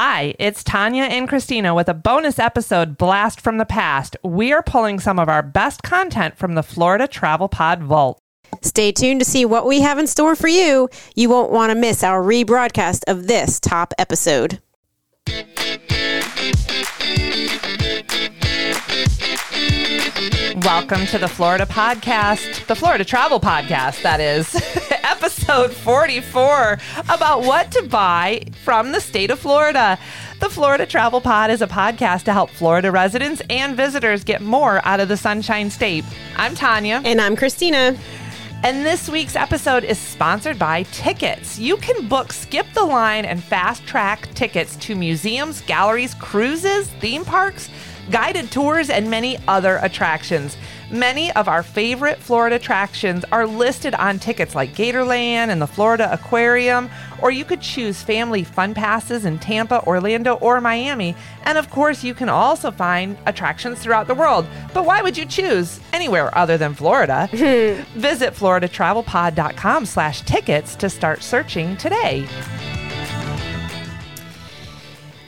Hi, it's Tanya and Christina with a bonus episode Blast from the Past. We are pulling some of our best content from the Florida Travel Pod Vault. Stay tuned to see what we have in store for you. You won't want to miss our rebroadcast of this top episode. Welcome to the Florida Podcast, the Florida Travel Podcast, that is, episode 44 about what to buy from the state of Florida. The Florida Travel Pod is a podcast to help Florida residents and visitors get more out of the Sunshine State. I'm Tanya. And I'm Christina. And this week's episode is sponsored by Tiqets. You can book Skip the Line and Fast Track tickets to museums, galleries, cruises, theme parks, guided tours, and many other attractions. Many of our favorite Florida attractions are listed on Tiqets like Gatorland and the Florida Aquarium, or you could choose family fun passes in Tampa, Orlando, or Miami. And of course, you can also find attractions throughout the world. But why would you choose anywhere other than Florida? Visit floridatravelpod.com slash tickets to start searching today.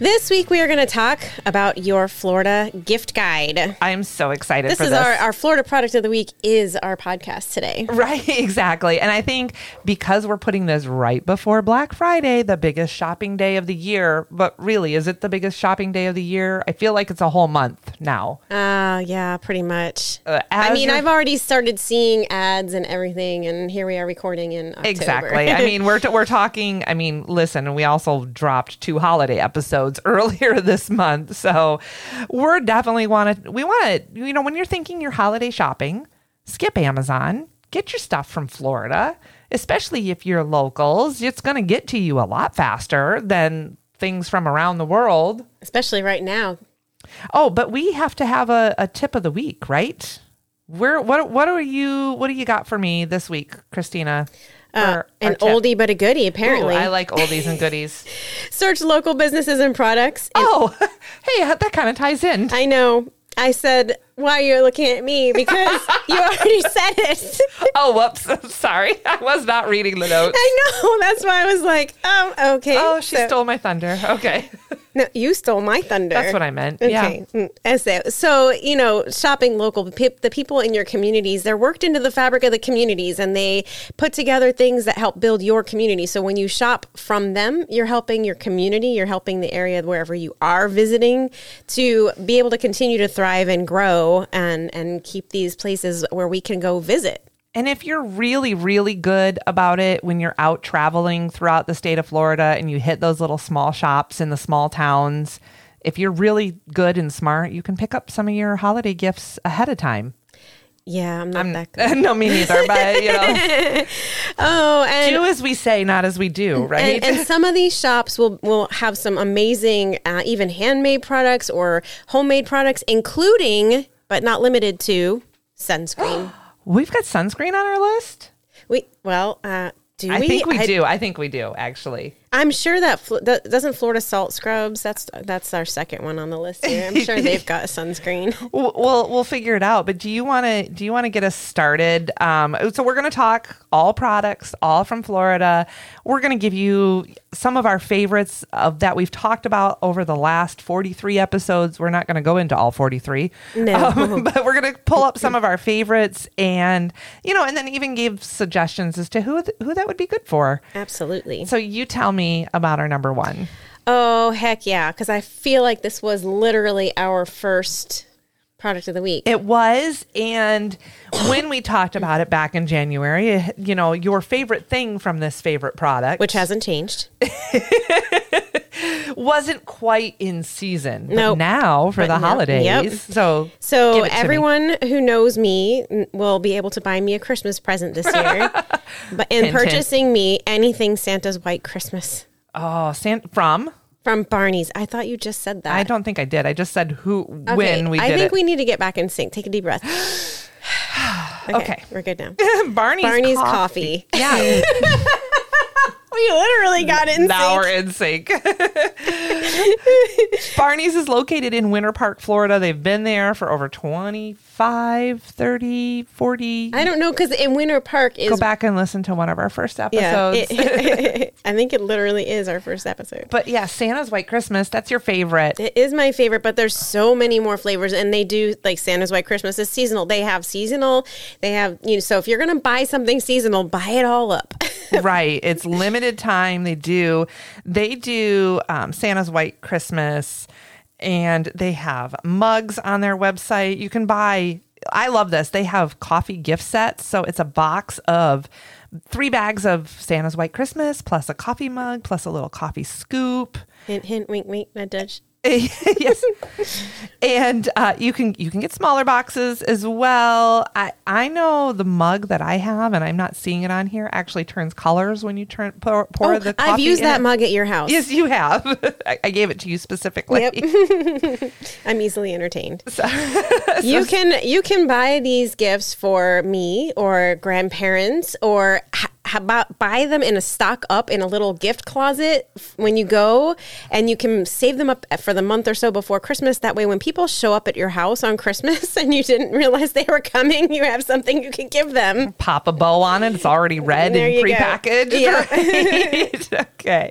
This week we are going to talk about your Florida gift guide. I am so excited This for is this. our, our Florida product of the week is our podcast today. Right, exactly. And I think because we're putting this right before Black Friday, the biggest shopping day of the year, but really, is it the biggest shopping day of the year? I feel like it's a whole month now. Uh, yeah, pretty much. Uh, I mean, I've already started seeing ads and everything, and here we are recording in October. Exactly. I mean, we're we're talking. I mean, listen, we also dropped two holiday episodes earlier this month, so we're definitely want to. We want to. You know, when you're thinking your holiday shopping, skip Amazon. Get your stuff from Florida, especially if you're locals. It's going to get to you a lot faster than things from around the world. especially right now. Oh, but we have to have a, a tip of the week, right? Where what what are you what do you got for me this week, Christina? Uh, an tip? oldie but a goodie, apparently. Ooh, I like oldies and goodies. Search local businesses and products. And oh, hey, that kind of ties in. I know. I said, why you're looking at me because you already said it. Oh, whoops. Sorry. I was not reading the notes. I know. That's why I was like, oh, okay. Oh, she So- stole my thunder. Okay. No, you stole my thunder. That's what I meant. Okay. Yeah. Mm, as so, so, you know, shopping local, the people in your communities, they're worked into the fabric of the communities and they put together things that help build your community. So when you shop from them, you're helping your community, you're helping the area wherever you are visiting to be able to continue to thrive and grow and, and keep these places where we can go visit. And if you're really, really good about it when you're out traveling throughout the state of Florida and you hit those little small shops in the small towns, if you're really good and smart, you can pick up some of your holiday gifts ahead of time. Yeah, I'm not that good. no, me neither, but you know, Oh, and do as we say, not as we do, right? And, and some of these shops will will have some amazing, uh, even handmade products or homemade products, including but not limited to sunscreen. We've got sunscreen on our list. we well, uh, do we I we? think we I, do. I think we do, actually. I'm sure that, Fl- that doesn't Florida Salt Scrubs. That's that's our second one on the list here. I'm sure they've got a sunscreen. We'll we'll, we'll figure it out. But do you want to do you want to get us started? Um, so we're going to talk all products, all from Florida. We're going to give you some of our favorites of that we've talked about over the last 43 episodes. We're not going to go into all 43, No. Um, but we're going to pull up some of our favorites and you know, and then even give suggestions as to who th- who that would be good for. Absolutely. So you tell me about our number one. Oh heck yeah! Because I feel like this was literally our first product of the week. It was. And when we talked about it back in January, you know, your favorite thing from this favorite product, which hasn't changed. wasn't quite in season. But Nope. now for But the now- holidays. yep. So, So give it to me. everyone who knows me will be able to buy me a Christmas present this year. but in Hint, hint. purchasing me anything Santa's White Christmas Oh, San- from? from Barnie's. I thought you just said that. I don't think I did. I just said who, Okay, when we I think it. we need to get back in sync. Take a deep breath. okay, Okay. we're good now. Barnie's, Barnie's coffee. coffee. Yeah. We literally got it in now sync. we're in sync. Barnie's is located in Winter Park, Florida. They've been there for over 25, 30, 40. I don't know because in Winter Park is Go back and listen to one of our first yeah. episodes. it- I think it literally is our first episode. but yeah, Santa's White Christmas, that's your favorite. It is my favorite, but there's so many more flavors, and they do like Santa's White Christmas is seasonal. They have seasonal. They have you know. So if you're gonna buy something seasonal, buy it all up. right. It's limited time. They do. They do um, Santa's White Christmas, and they have mugs on their website. You can buy. I love this. They have coffee gift sets. So it's a box of three bags of Santa's White Christmas, plus a coffee mug, plus a little coffee scoop. hint, hint, wink, wink, nudge. yes, and uh, you can you can get smaller boxes as well. I I know the mug that I have, and I'm not seeing it on here. Actually, turns colors when you turn pour, pour Oh, the coffee. I've used that it. mug at your house. Yes, you have. I, I gave it to you specifically. Yep. I'm easily entertained. you can you can buy these gifts for me or grandparents or buy them in a stock up in a little gift closet when you go and you can save them up for the month or so before Christmas that way when people show up at your house on Christmas and you didn't realize they were coming you have something you can give them. Pop a bow on it. It's already red There and go. prepackaged. Yeah. Right? okay.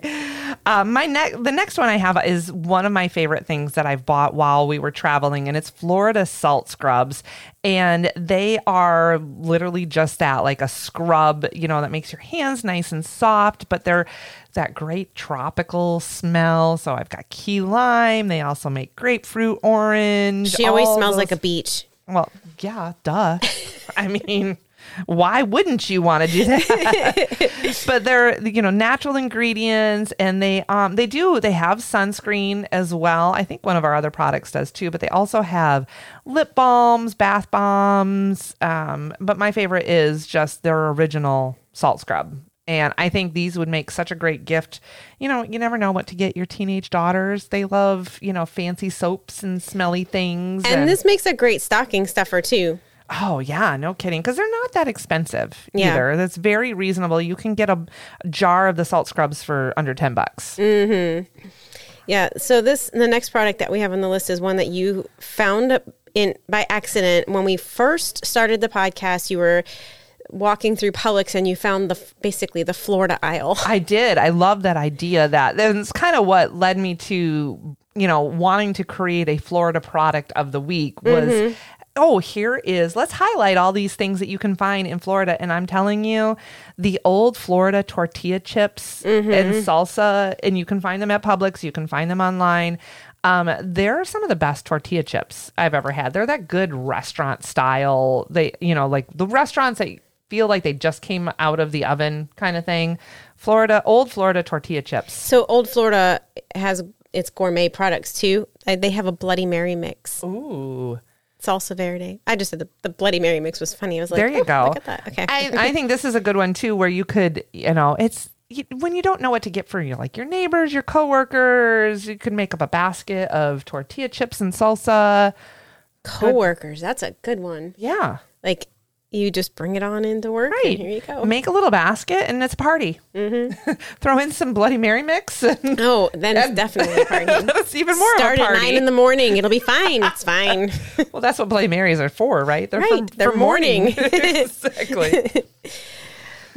Um, my next, the next one I have is one of my favorite things that I've bought while we were traveling, and it's Florida salt scrubs, and they are literally just that, like a scrub, you know, that makes your hands nice and soft, but they're that great tropical smell. So I've got key lime. They also make grapefruit orange. She always smells like a beach. well, yeah, duh. I mean, why wouldn't you want to do that? but they're you know natural ingredients, and they um they do they have sunscreen as well. I think one of our other products does too, but they also have lip balms, bath bombs. Um, but my favorite is just their original salt scrub. And I think these would make such a great gift. You know, you never know what to get your teenage daughters. They love, you know, fancy soaps and smelly things. And this makes a great stocking stuffer too. Oh yeah, no kidding. Because they're not that expensive Yeah. either. That's very reasonable. You can get a, a jar of the salt scrubs for under ten bucks. Mm. Yeah. So this the next product that we have on the list is one that you found in by accident when we first started the podcast. You were walking through Publix and you found the basically the Florida aisle. I did. I love that idea. That that's kind of what led me to you know wanting to create a Florida product of the week was. Oh, here is, let's highlight all these things that you can find in Florida. And I'm telling you, the old Florida tortilla chips and salsa, and you can find them at Publix, you can find them online. Um, they're some of the best tortilla chips I've ever had. They're that good restaurant style. They, you know, like the restaurants that feel like they just came out of the oven kind of thing. Florida, old Florida tortilla chips. So Old Florida has its gourmet products too. They have a Bloody Mary mix, Ooh, salsa verde. I just said the, the Bloody Mary mix was funny. I was like, there you "Oh, go. Look at that. Okay. I, I think this is a good one too, where you could, you know, it's you, when you don't know what to get for your like your neighbors, your coworkers, you could make up a basket of tortilla chips and salsa. Coworkers. That's a good one. Yeah. Like you just bring it on into work. Right. And here you go. Make a little basket and it's a party. Mm-hmm. Throw in some Bloody Mary mix. And Oh, then it's definitely a party. that's even more Start of a at nine in the morning. It'll be fine. It's fine. well, that's what Bloody Marys are for, right? They're Right, for, they're for morning. morning. exactly.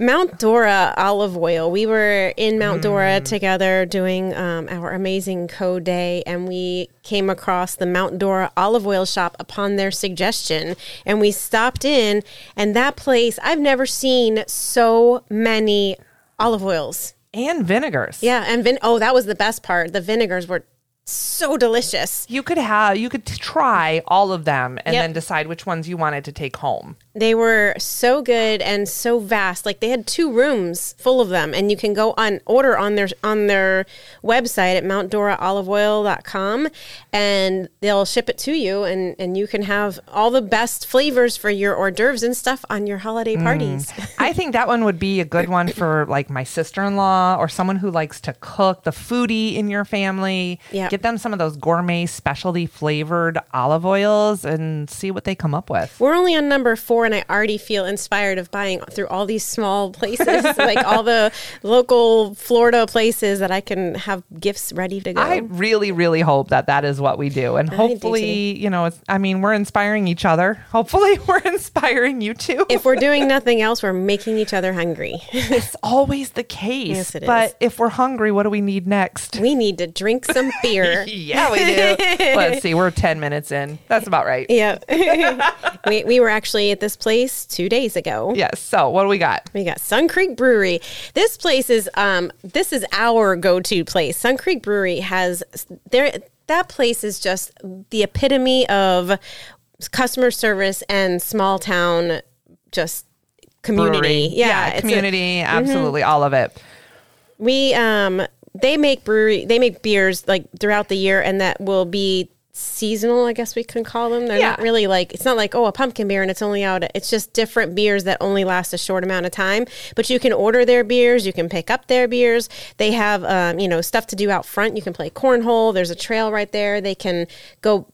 Mount Dora olive oil. We were in Mount Mm. Dora together doing um, our amazing co day, and we came across the Mount Dora olive oil shop upon their suggestion. And we stopped in, and that place, I've never seen so many olive oils. and vinegars. Yeah, and vin- oh, that was the best part. The vinegars were so delicious. You could have you could try all of them and Yep. then decide which ones you wanted to take home. They were so good and so vast. Like they had two rooms full of them and you can go on order on their on their website at mountdoraoliveoil.com and they'll ship it to you and and you can have all the best flavors for your hors d'oeuvres and stuff on your holiday mm. parties. I think that one would be a good one for like my sister-in-law or someone who likes to cook, the foodie in your family. Yeah. Get them some of those gourmet specialty flavored olive oils and see what they come up with. We're only on number 4 and I already feel inspired of buying through all these small places, like all the local Florida places that I can have gifts ready to go. I really, really hope that that is what we do, and do hopefully, you know, it's. I mean, we're inspiring each other. Hopefully, we're inspiring you too. if we're doing nothing else, we're making each other hungry. it's always the case. Yes, it but is. if we're hungry, what do we need next? we need to drink some beer. yeah, we do. Let's see. We're ten minutes in. That's about right. Yeah. we, we were actually at this place two days ago. Yes. So, what do we got? We got Sun Creek Brewery. This place is um this is our go-to place. Sun Creek Brewery has there that place is just the epitome of customer service and small town just community. Brewery. Yeah, it's a- community. absolutely, all of it. we um they make brewery they make beers like throughout the year and that will be seasonal i guess we can call them. They're not really like it's not like oh a pumpkin beer and it's only out it's just different beers that only last a short amount of time. But you can order their beers you can pick up their beers. They have um, you know stuff to do out front. You can play cornhole. There's a trail right there. They can go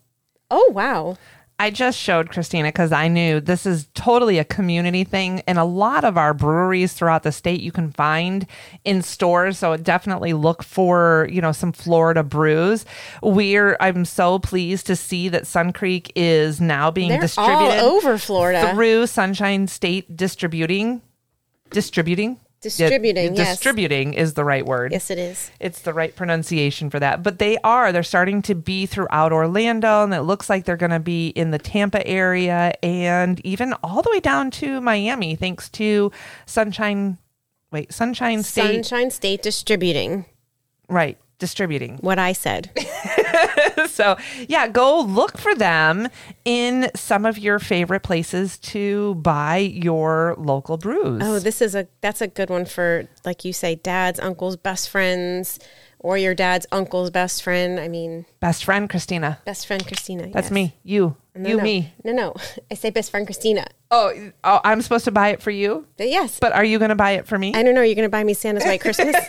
oh wow I just showed Christina because I knew this is totally a community thing. And a lot of our breweries throughout the state you can find in stores. So definitely look for, you know, some Florida brews. We're, I'm so pleased to see that Sun Creek is now being they're distributed all over florida through Sunshine State Distributing. Distributing? Distributing, Yeah, yes. Distributing is the right word. yes it is It's the right pronunciation for that. But they are. They're starting to be throughout Orlando, and it looks like they're going to be in the Tampa area and even all the way down to Miami, thanks to Sunshine. Wait, Sunshine State. sunshine state distributing right. Distributing. what i said so, yeah, go look for them in some of your favorite places to buy your local brews. Oh, this is a that's a good one for like you say, dad's uncle's best friends, or your dad's uncle's best friend. I mean, Best friend, Christina. best friend Christina. That's yes. me. You. No, you, no. me. No, no, I say best friend Christina. Oh, oh, I'm supposed to buy it for you? Uh, yes, But are you going to buy it for me? I don't know. Are You're gonna buy me Santa's White Christmas.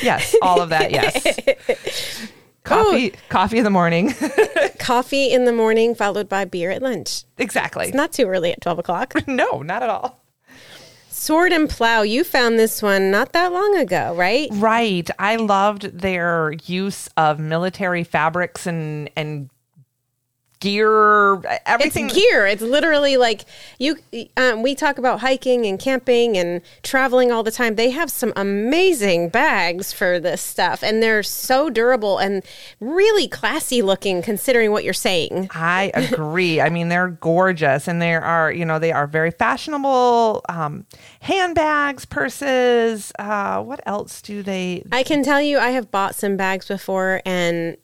Yes, all of that. Yes. Coffee, oh. coffee in the morning. Coffee in the morning, followed by beer at lunch. exactly. It's not too early at twelve o'clock. no, not at all. Sword and Plough. You found this one not that long ago, right? Right. I loved their use of military fabrics and and gear, everything. It's gear. It's literally like you. Um, we talk about hiking and camping and traveling all the time. They have some amazing bags for this stuff, and they're so durable and really classy looking, considering what you're saying. I agree. I mean, they're gorgeous, and they are, you know, they are very fashionable. Um, handbags, purses. Uh, what else do they? I can tell you, I have bought some bags before, and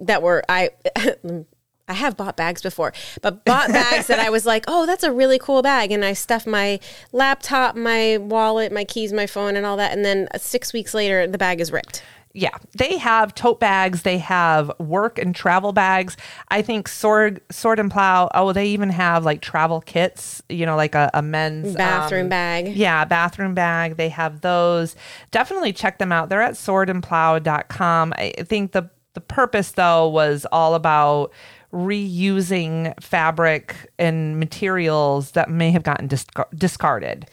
that were I. I have bought bags before, but bought bags that I was like, oh, that's a really cool bag. And I stuffed my laptop, my wallet, my keys, my phone, and all that. And then six weeks later, the bag is ripped. yeah, they have tote bags. They have work and travel bags. I think sword, Sword and Plough. Oh, they even have like travel kits. You know, like a, a men's Bathroom um, bag. Yeah, bathroom bag. They have those. Definitely check them out. They're at swordandplough.com. I think the the purpose though was all about reusing fabric and materials that may have gotten discar- discarded.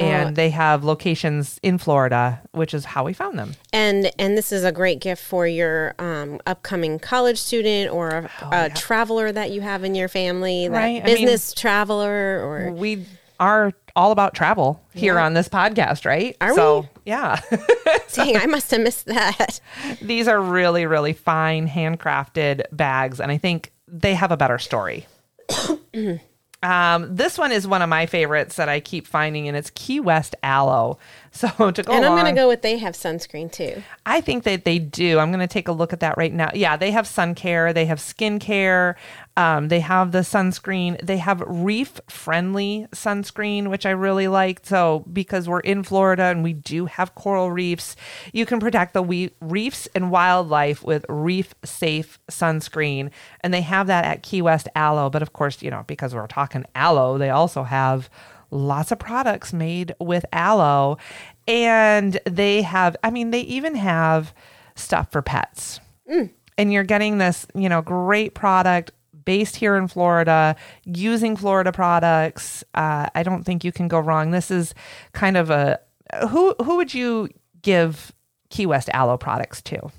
And they have locations in Florida, which is how we found them. and and this is a great gift for your um, upcoming college student or a, a traveler that you have in your family, that Oh, Right, I business traveler or we are all about travel here on this podcast, right? Are so, we? Yeah. dang, I must have missed that. These are really, really fine handcrafted bags, and I think they have a better story. um, this one is one of my favorites that I keep finding, and it's Key West Aloe. So to go And I'm going to go with they have sunscreen too. I think that they do. I'm going to take a look at that right now. Yeah, they have sun care, they have skin care, um, they have the sunscreen, they have reef friendly sunscreen, which I really like. So, because we're in Florida and we do have coral reefs, you can protect the we- reefs and wildlife with reef safe sunscreen. And they have that at Key West Aloe. But of course, you know, because we're talking aloe, they also have lots of products made with aloe and they have i mean they even have stuff for pets and you're getting this you know great product based here in Florida, using Florida products. Uh, I don't think you can go wrong. This is kind of a who who would you give Key West aloe products to?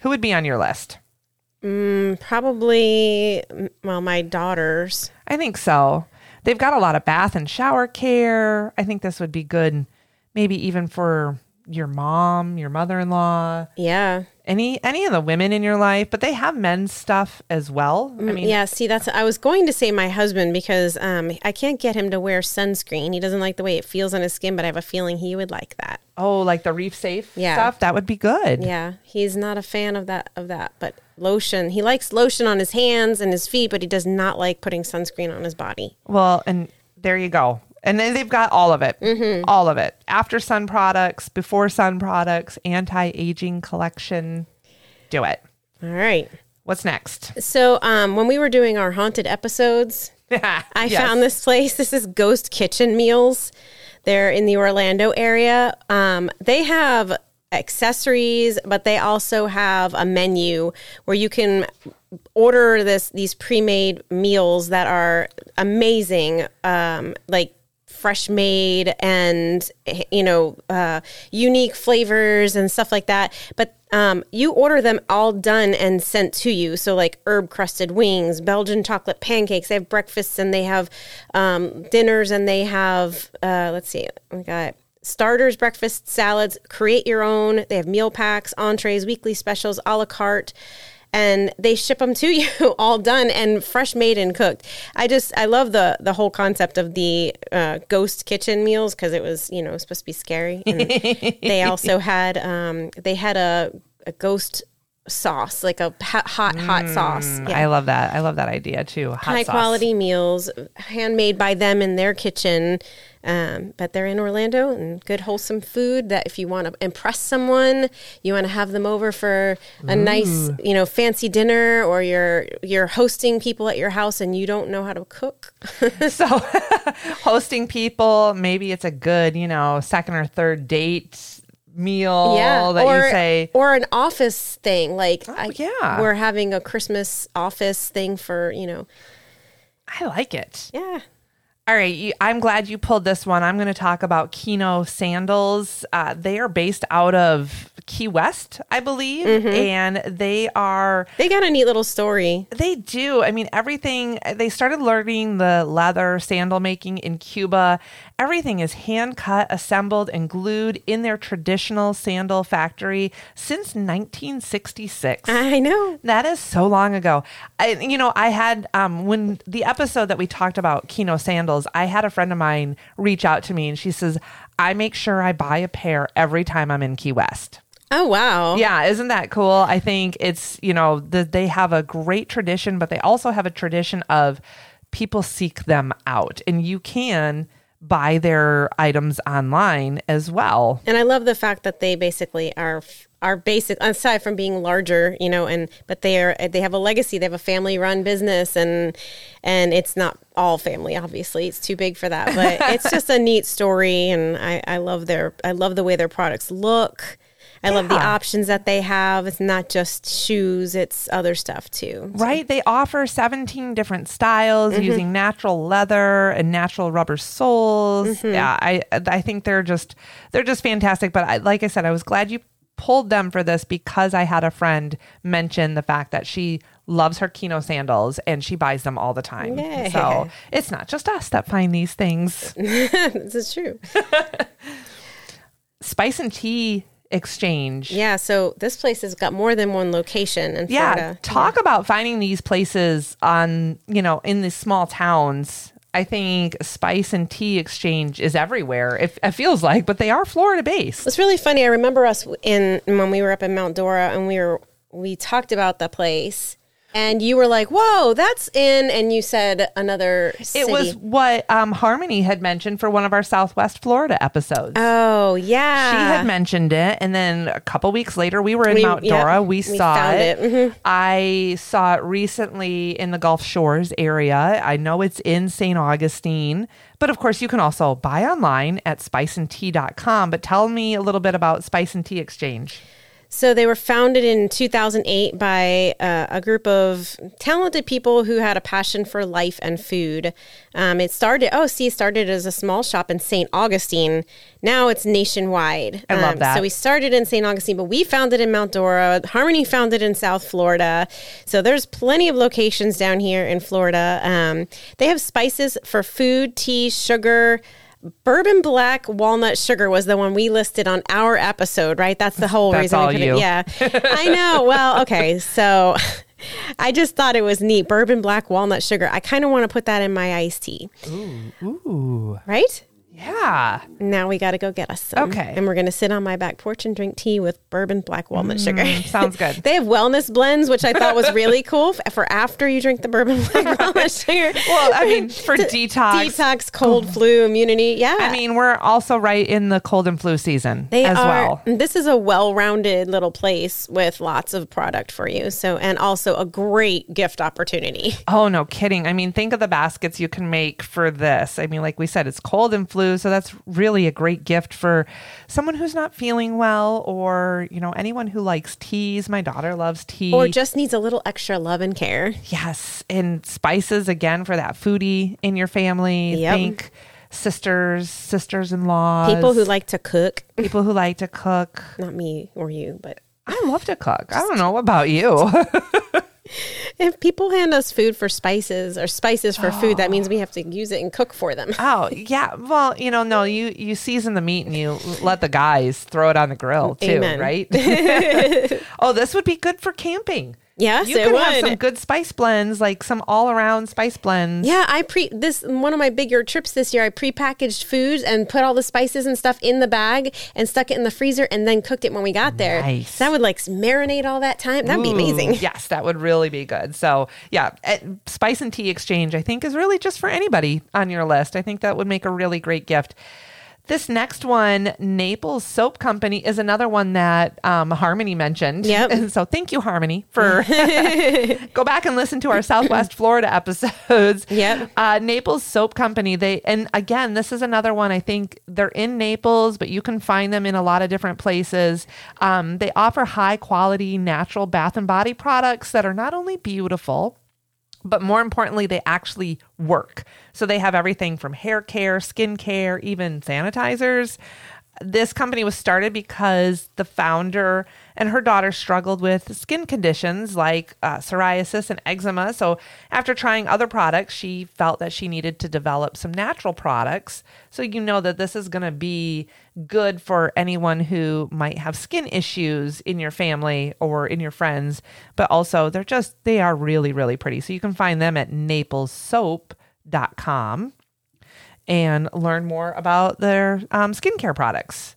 Who would be on your list? Mm, probably, well, my daughters. I think so. They've got a lot of bath and shower care. I think this would be good, maybe even for your mom, your mother-in-law, Yeah. Any any of the women in your life. But they have men's stuff as well. I mean, yeah, see, that's I was going to say my husband because um, I can't get him to wear sunscreen. He doesn't like the way it feels on his skin, but I have a feeling he would like that. oh, like the reef safe Yeah. stuff. That would be good. Yeah, he's not a fan of that of that, but lotion. He likes lotion on his hands and his feet, but he does not like putting sunscreen on his body. Well, and there you go. And then they've got all of it, Mm-hmm. all of it. After sun products, before sun products, anti-aging collection. Do it. All right. What's next? So, um, when we were doing our haunted episodes, I found this place. This is Ghost Kitchen Meals. They're in the Orlando area. Um, they have accessories, but they also have a menu where you can order this these pre-made meals that are amazing, um, like fresh made and you know uh, unique flavors and stuff like that. But um, you order them all done and sent to you. So like herb crusted wings, Belgian chocolate pancakes. They have breakfasts and they have um, dinners and they have uh, let's see, we got starters, breakfast, salads. Create your own. They have meal packs, entrees, weekly specials, a la carte and they ship them to you all done and fresh made and cooked. I just I love the the whole concept of the uh, ghost kitchen meals because it was you know supposed to be scary. And they also had um, they had a, a ghost sauce like a hot hot, hot sauce. Yeah. I love that. I love that idea too. Hot High sauce. quality meals, handmade by them in their kitchen. Um, but they're in Orlando and good wholesome food that if you want to impress someone, you want to have them over for a nice, you know, fancy dinner or you're you're hosting people at your house and you don't know how to cook. So, hosting people, maybe it's a good, you know, second or third date meal that or you say, or an office thing like oh, I, yeah. we're having a Christmas office thing for, you know, I like it. yeah. All right, you, I'm glad you pulled this one. I'm going to talk about Kino sandals. Uh, they are based out of Key West, I believe, Mm-hmm. and they are They got a neat little story. They do. I mean, everything, they started learning the leather sandal making in Cuba. Everything is hand cut, assembled, and glued in their traditional sandal factory since 1966. I know. That is so long ago. I, you know, I had um, when the episode that we talked about Kino sandals, I had a friend of mine reach out to me and she says, "I make sure I buy a pair every time I'm in Key West." Oh wow. Yeah, isn't that cool? I think it's, you know, the, they have a great tradition, but they also have a tradition of people seek them out and you can buy their items online as well. And I love the fact that they basically are are basic aside from being larger, you know, and but they are they have a legacy. They have a family run business, and and it's not all family. Obviously, it's too big for that, but it's just a neat story, and I I love their I love the way their products look. I love the options that they have. It's not just shoes; it's other stuff too. Right? They offer 17 different styles mm-hmm. using natural leather and natural rubber soles. Mm-hmm. Yeah, I I think they're just they're just fantastic, but I, like I said I was glad you pulled them for this because I had a friend mention the fact that she loves her Kino sandals and she buys them all the time. Yay. So, it's not just us that find these things. this is true. Spice and Tea Exchange. Yeah. So this place has got more than one location in yeah Florida. talk about finding these places on you know in these small towns i think spice and tea exchange is everywhere it, it feels like but they are florida based It's really funny. I remember us in when we were up in Mount Dora and we were we talked about the place and you were like, "Whoa, that's in," and you said another city. it was what um, harmony had mentioned for one of our southwest florida episodes. Oh yeah, she had mentioned it and then a couple weeks later we were in We- mount yeah, dora. We, we saw it, it. Mhm. i saw it recently in the gulf shores area. I know it's in st augustine but of course you can also buy online at spiceandtea.com but tell me a little bit about spice and tea exchange So they were founded in 2008 by uh, a group of talented people who had a passion for life and food. Um, it started, oh, see, started as a small shop in St. Augustine. Now it's nationwide. I love Um, that. So we started in St. Augustine, but we found it in Mount Dora. Harmony found it in South Florida. So there's plenty of locations down here in Florida. Um, they have spices for food, tea, sugar. Bourbon black walnut sugar was the one we listed on our episode, right? That's the whole That's reason all you. it. Yeah, I know. Well, okay, so I just thought it was neat. Bourbon black walnut sugar. I kind of want to put that in my iced tea, Ooh, right? Yeah. Now we got to go get us some. Okay. And we're going to sit on my back porch and drink tea with bourbon black walnut sugar. Mm, sounds good. they have wellness blends, which I thought was really cool for after you drink the bourbon black walnut sugar. Well, I mean, for detox. Detox, cold, flu, immunity. Yeah. I mean, we're also right in the cold and flu season they as are, well. This is a well-rounded little place with lots of product for you. So, and also a great gift opportunity. Oh, no kidding. I mean, think of the baskets you can make for this. I mean, like we said, it's cold and flu. So that's really a great gift for someone who's not feeling well or, you know, anyone who likes teas. My daughter loves tea. Or just needs a little extra love and care. yes. And spices again for that foodie in your family. Yep. Think sisters, sisters in law, People who like to cook, people who like to cook. not me or you, but I love to cook. I don't know about you. if people hand us food for spices or spices for food, that means we oh. have to use it and cook for them. Oh yeah, well you know no you you season the meat and you let the guys throw it on the grill too, Amen. right? oh, this would be good for camping. Yes, You it could would. have some good spice blends, like some all around spice blends. Yeah, I pre this one of my bigger trips this year. I prepackaged foods and put all the spices and stuff in the bag and stuck it in the freezer and then cooked it when we got there. Nice. So that would like marinate all that time. That'd be amazing. Yes, that would really be good. So yeah, eh, spice and tea exchange I think is really just for anybody on your list. I think that would make a really great gift. This next one, Naples Soap Company, is another one that um, Harmony mentioned. Yep. And so thank you, Harmony, for go back and listen to our Southwest Florida episodes. Yep. Uh, Naples Soap Company. They and again, this is another one. I think they're in Naples, but you can find them in a lot of different places. Um, they offer high quality natural bath and body products that are not only beautiful but more importantly, they actually work. So they have everything from hair care, skin care, even sanitizers. This company was started because the founder and her daughter struggled with skin conditions like uh, psoriasis and eczema. So, after trying other products, she felt that she needed to develop some natural products. So, you know that this is going to be good for anyone who might have skin issues in your family or in your friends, but also they're just, they are really, really pretty. So, you can find them at naplessoap.com and learn more about their um, skincare products.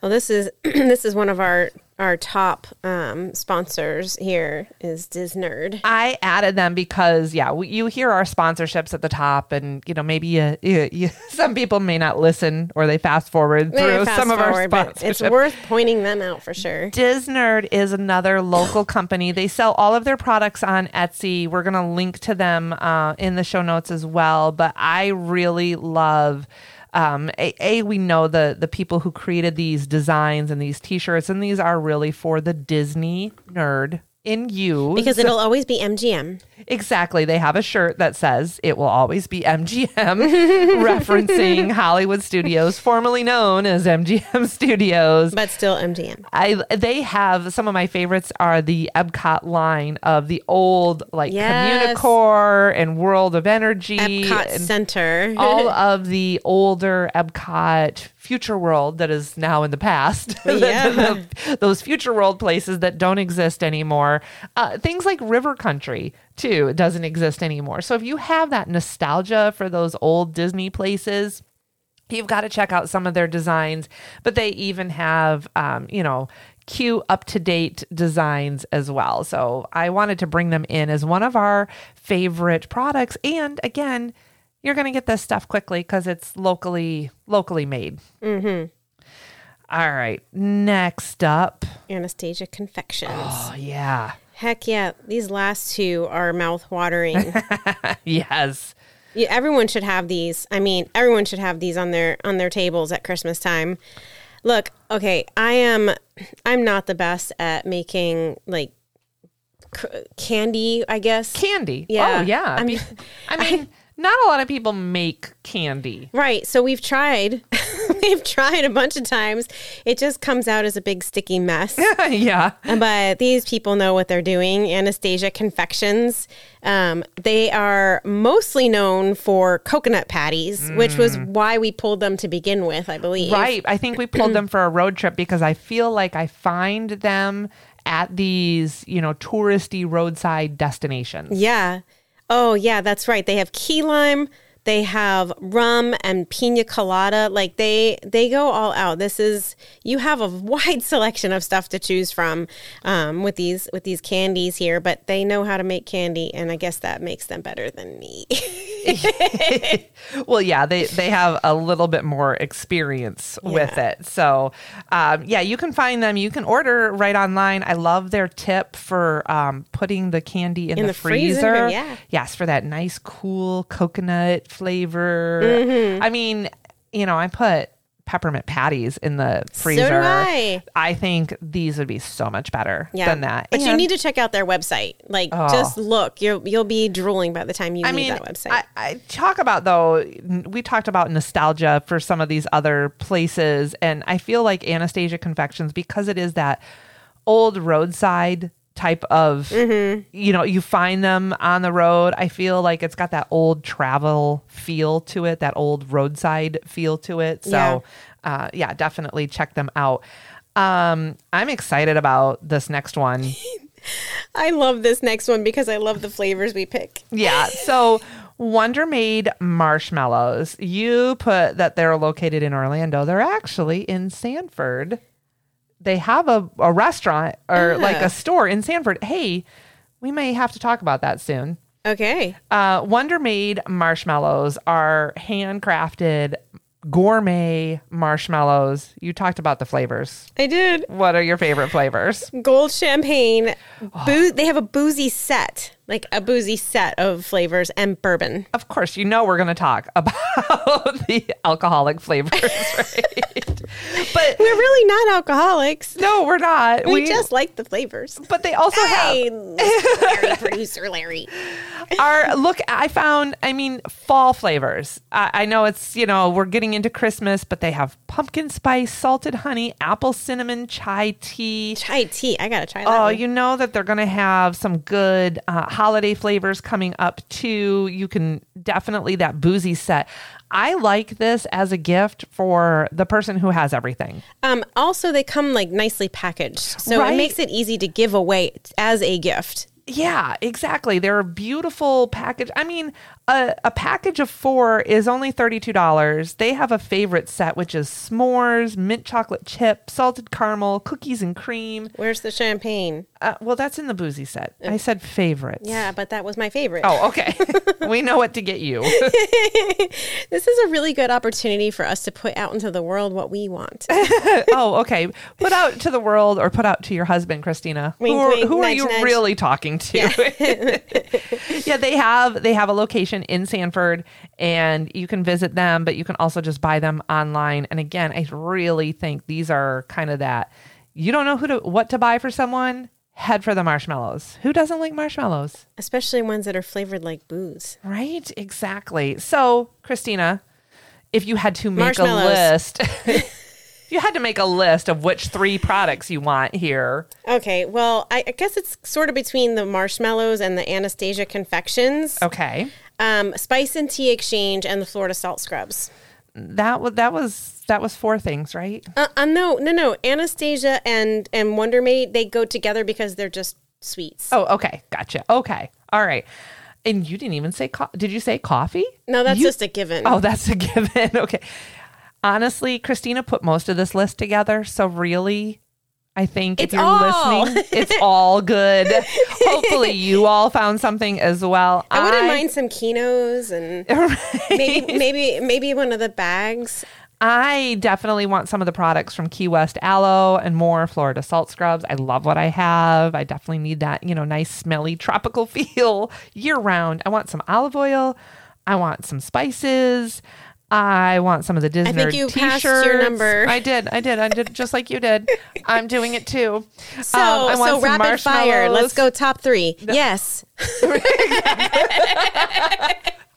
Well, this is this is one of our our top um, sponsors here is Disnerd. I added them because, yeah, we, you hear our sponsorships at the top, and you know maybe you, you, you, some people may not listen or they fast forward through fast some of our forward, sponsorships. It's worth pointing them out for sure. Disnerd is another local company. They sell all of their products on Etsy. We're going to link to them uh, in the show notes as well. But I really love. Um, a, a, we know the the people who created these designs and these T-shirts, and these are really for the Disney nerd in you Because it'll always be MGM. Exactly. They have a shirt that says it will always be MGM, referencing Hollywood Studios, formerly known as MGM Studios. But still MGM. I they have some of my favorites are the Epcot line of the old like Yes. Communicore and World of Energy. Epcot Center. all of the older Epcot future world that is now in the past. Yeah. Those future world places that don't exist anymore. Uh, things like River Country, too, doesn't exist anymore. So if you have that nostalgia for those old Disney places, you've got to check out some of their designs. But they even have, um, you know, cute, up to date designs as well. So I wanted to bring them in as one of our favorite products. And again, you're going to get this stuff quickly because it's locally locally made. Mm-hmm. All right. Next up. Anastasia Confections. Oh yeah. Heck yeah. These last two are mouth watering. Yes. Yeah, everyone should have these. I mean, everyone should have these on their on their tables at Christmas time. Look, okay, I am I'm not the best at making like c- candy, I guess. Candy. Yeah. Oh, yeah. I mean- I mean, not a lot of people make candy. Right. So we've tried. we've tried a bunch of times. It just comes out as a big sticky mess. yeah. but these people know what they're doing. Anastasia Confections. Um, they are mostly known for coconut patties, which was why we pulled them to begin with, I believe. Right. I think we pulled them for a road trip because I feel like I find them at these, you know, touristy roadside destinations. Yeah. Oh, yeah, that's right. They have key lime. They have rum and pina colada. Like they they go all out. This is you have a wide selection of stuff to choose from um, with these with these candies here. But they know how to make candy, and I guess that makes them better than me. well, yeah, they they have a little bit more experience with it. So, um, yeah, you can find them. You can order right online. I love their tip for um, putting the candy in, In the, the freezer, freezer. yeah. Yes, for that nice, cool coconut flavor. Mm-hmm. I mean, you know, I put peppermint patties in the freezer. So do I. I think these would be so much better yeah, than that. But you need to check out their website. Like, Oh. just look. You'll you'll be drooling by the time you I leave mean, that website. I, I talk about though. We talked about nostalgia for some of these other places, and I feel like Anastasia Confections because it is that old roadside type of. Mm-hmm. You know, you find them on the road. I feel like it's got that old travel feel to it, that old roadside feel to it. So, Yeah. uh, yeah, definitely check them out. Um, I'm excited about this next one. I love this next one because I love the flavors we pick. Yeah. So Wondermade marshmallows. You put that they're located in Orlando. They're actually in Sanford. They have a, a restaurant or like Ah. a store in Sanford. Hey, we may have to talk about that soon. Okay. Uh, Wondermade marshmallows are handcrafted gourmet marshmallows. You talked about the flavors. I did. What are your favorite flavors? Gold champagne. Oh. Boo- they have a boozy set, like a boozy set of flavors and bourbon. Of course, you know we're going to talk about the alcoholic flavors, right? but We're really not alcoholics. no, we're not. We, just like the flavors. But they also Hey, Mr. Larry, producer Larry. have our look. I found. I mean, fall flavors. I, I know it's you know we're getting into Christmas, but they have pumpkin spice, salted honey, apple cinnamon, chai tea. Chai tea. I gotta try that. Oh, one. you know that they're going to have some good uh, holiday flavors coming up too. You can definitely that boozy set. I like this as a gift for the person who has everything. Um, also, they come like nicely packaged, so Right. it makes it easy to give away as a gift. Yeah, exactly. They're a beautiful package. I mean, a, a package of four is only $32. They have a favorite set, which is s'mores, mint chocolate chip, salted caramel, cookies and cream. Where's the champagne? Uh, well, that's in the boozy set. I said favorites. Yeah, but that was my favorite. Oh, okay. we know what to get you. This is a really good opportunity for us to put out into the world what we want. oh, okay. Put out to the world or put out to your husband, Christina. Wink, who are, wink, who are you nudge. really talking to? Yeah. they have they have a location in Sanford and you can visit them, but you can also just buy them online. And again, I really think these are kind of that you don't know who to what to buy for someone, head for the marshmallows. Who doesn't like marshmallows? Especially ones that are flavored like booze. Right? Exactly. So, Christina, if you had to make a list, you had to make a list of which three products you want here. Okay, well, I, I guess it's sort of between the marshmallows and the Anastasia confections, Okay. Um, Spice and Tea Exchange, and the Florida Salt Scrubs. That was that was that was four things, right? Uh, uh, no, no, no. Anastasia and and Wondermade they go together because they're just sweets. Oh, okay. Gotcha. Okay. All right. And you didn't even say co- did you say coffee? no, that's You- just a given. Oh, that's a given. Okay. Honestly, Christina put most of this list together, so really I think It's if you're all. listening, it's all good. Hopefully you all found something as well. I wouldn't mind some Kinos and maybe maybe maybe one of the bags. I definitely want some of the products from Key West Aloe and more Florida salt scrubs. I love what I have. I definitely need that, you know, nice smelly tropical feel year round. I want some olive oil. I want some spices. I want some of the Disney. I think you t-shirts. passed your number. I did. I did. I did just like you did. I'm doing it too. So, Um, I want so some rapid fire. Let's go top three. Yes.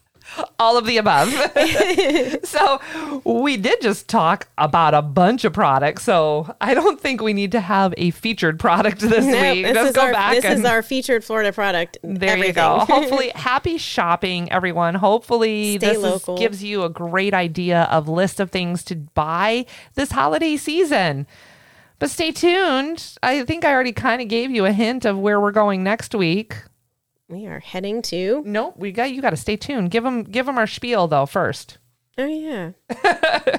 all of the above. so we did just talk about a bunch of products. So I don't think we need to have a featured product this week. this Let's is go our back this is our featured Florida product. there you go. Hopefully, happy shopping, everyone. Hopefully, Stay this is- gives you a great idea of list of things to buy this holiday season. But stay tuned. I think I already kind of gave you a hint of where we're going next week. We are heading to. Nope, we got you. Got to stay tuned. Give them give them our spiel though first. Oh yeah.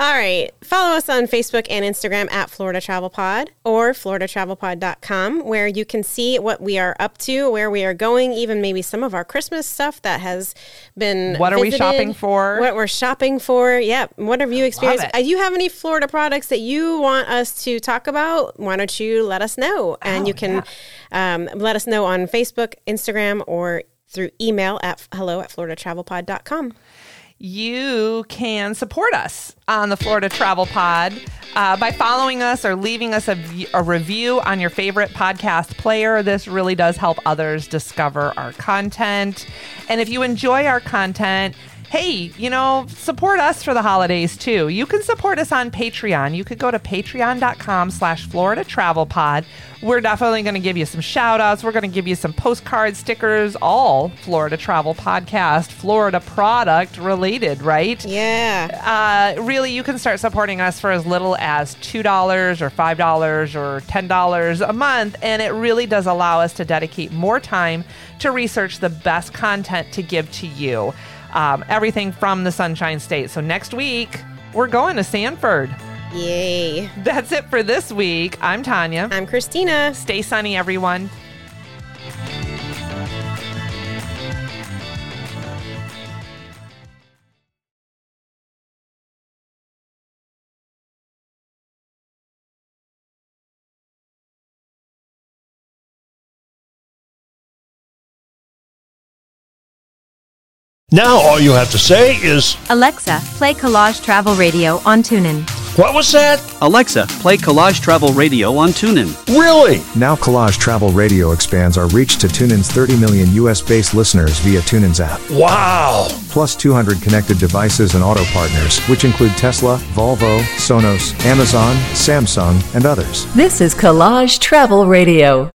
All right. Follow us on Facebook and Instagram at Florida Travel Pod or floridatravelpod.com where you can see what we are up to, where we are going, even maybe some of our Christmas stuff that has been What are we shopping for? What we're shopping for. Yeah. What have you experienced? it. Uh, Do you have any Florida products that you want us to talk about? Why don't you let us know? And Oh, you can um, let us know on Facebook, Instagram, or through email at hello at floridatravelpod.com. you can support us on the Florida Travel Pod uh, by following us or leaving us a, a review on your favorite podcast player. This really does help others discover our content. And if you enjoy our content, hey, you know, support us for the holidays too. You can support us on Patreon. You could go to patreon.com slash Florida Travel Pod. We're definitely going to give you some shout outs. We're going to give you some postcards, stickers, all Florida Travel Podcast, Florida product related, right? Yeah. Uh, really, you can start supporting us for as little as $2 or $5 or $10 a month. And it really does allow us to dedicate more time to research the best content to give to you. Um, everything from the Sunshine State. So next week, we're going to Sanford. Yay. That's it for this week. I'm Tanya. I'm Christina. Stay sunny, everyone. Now all you have to say is, Alexa, play Collage Travel Radio on TuneIn. what was that? Alexa, play Collage Travel Radio on TuneIn. Really? Now Collage Travel Radio expands our reach to TuneIn's 30 million US-based listeners via TuneIn's app, Wow. plus 200 connected devices and auto partners, which include Tesla, Volvo, Sonos, Amazon, Samsung, and others. This is Collage Travel Radio.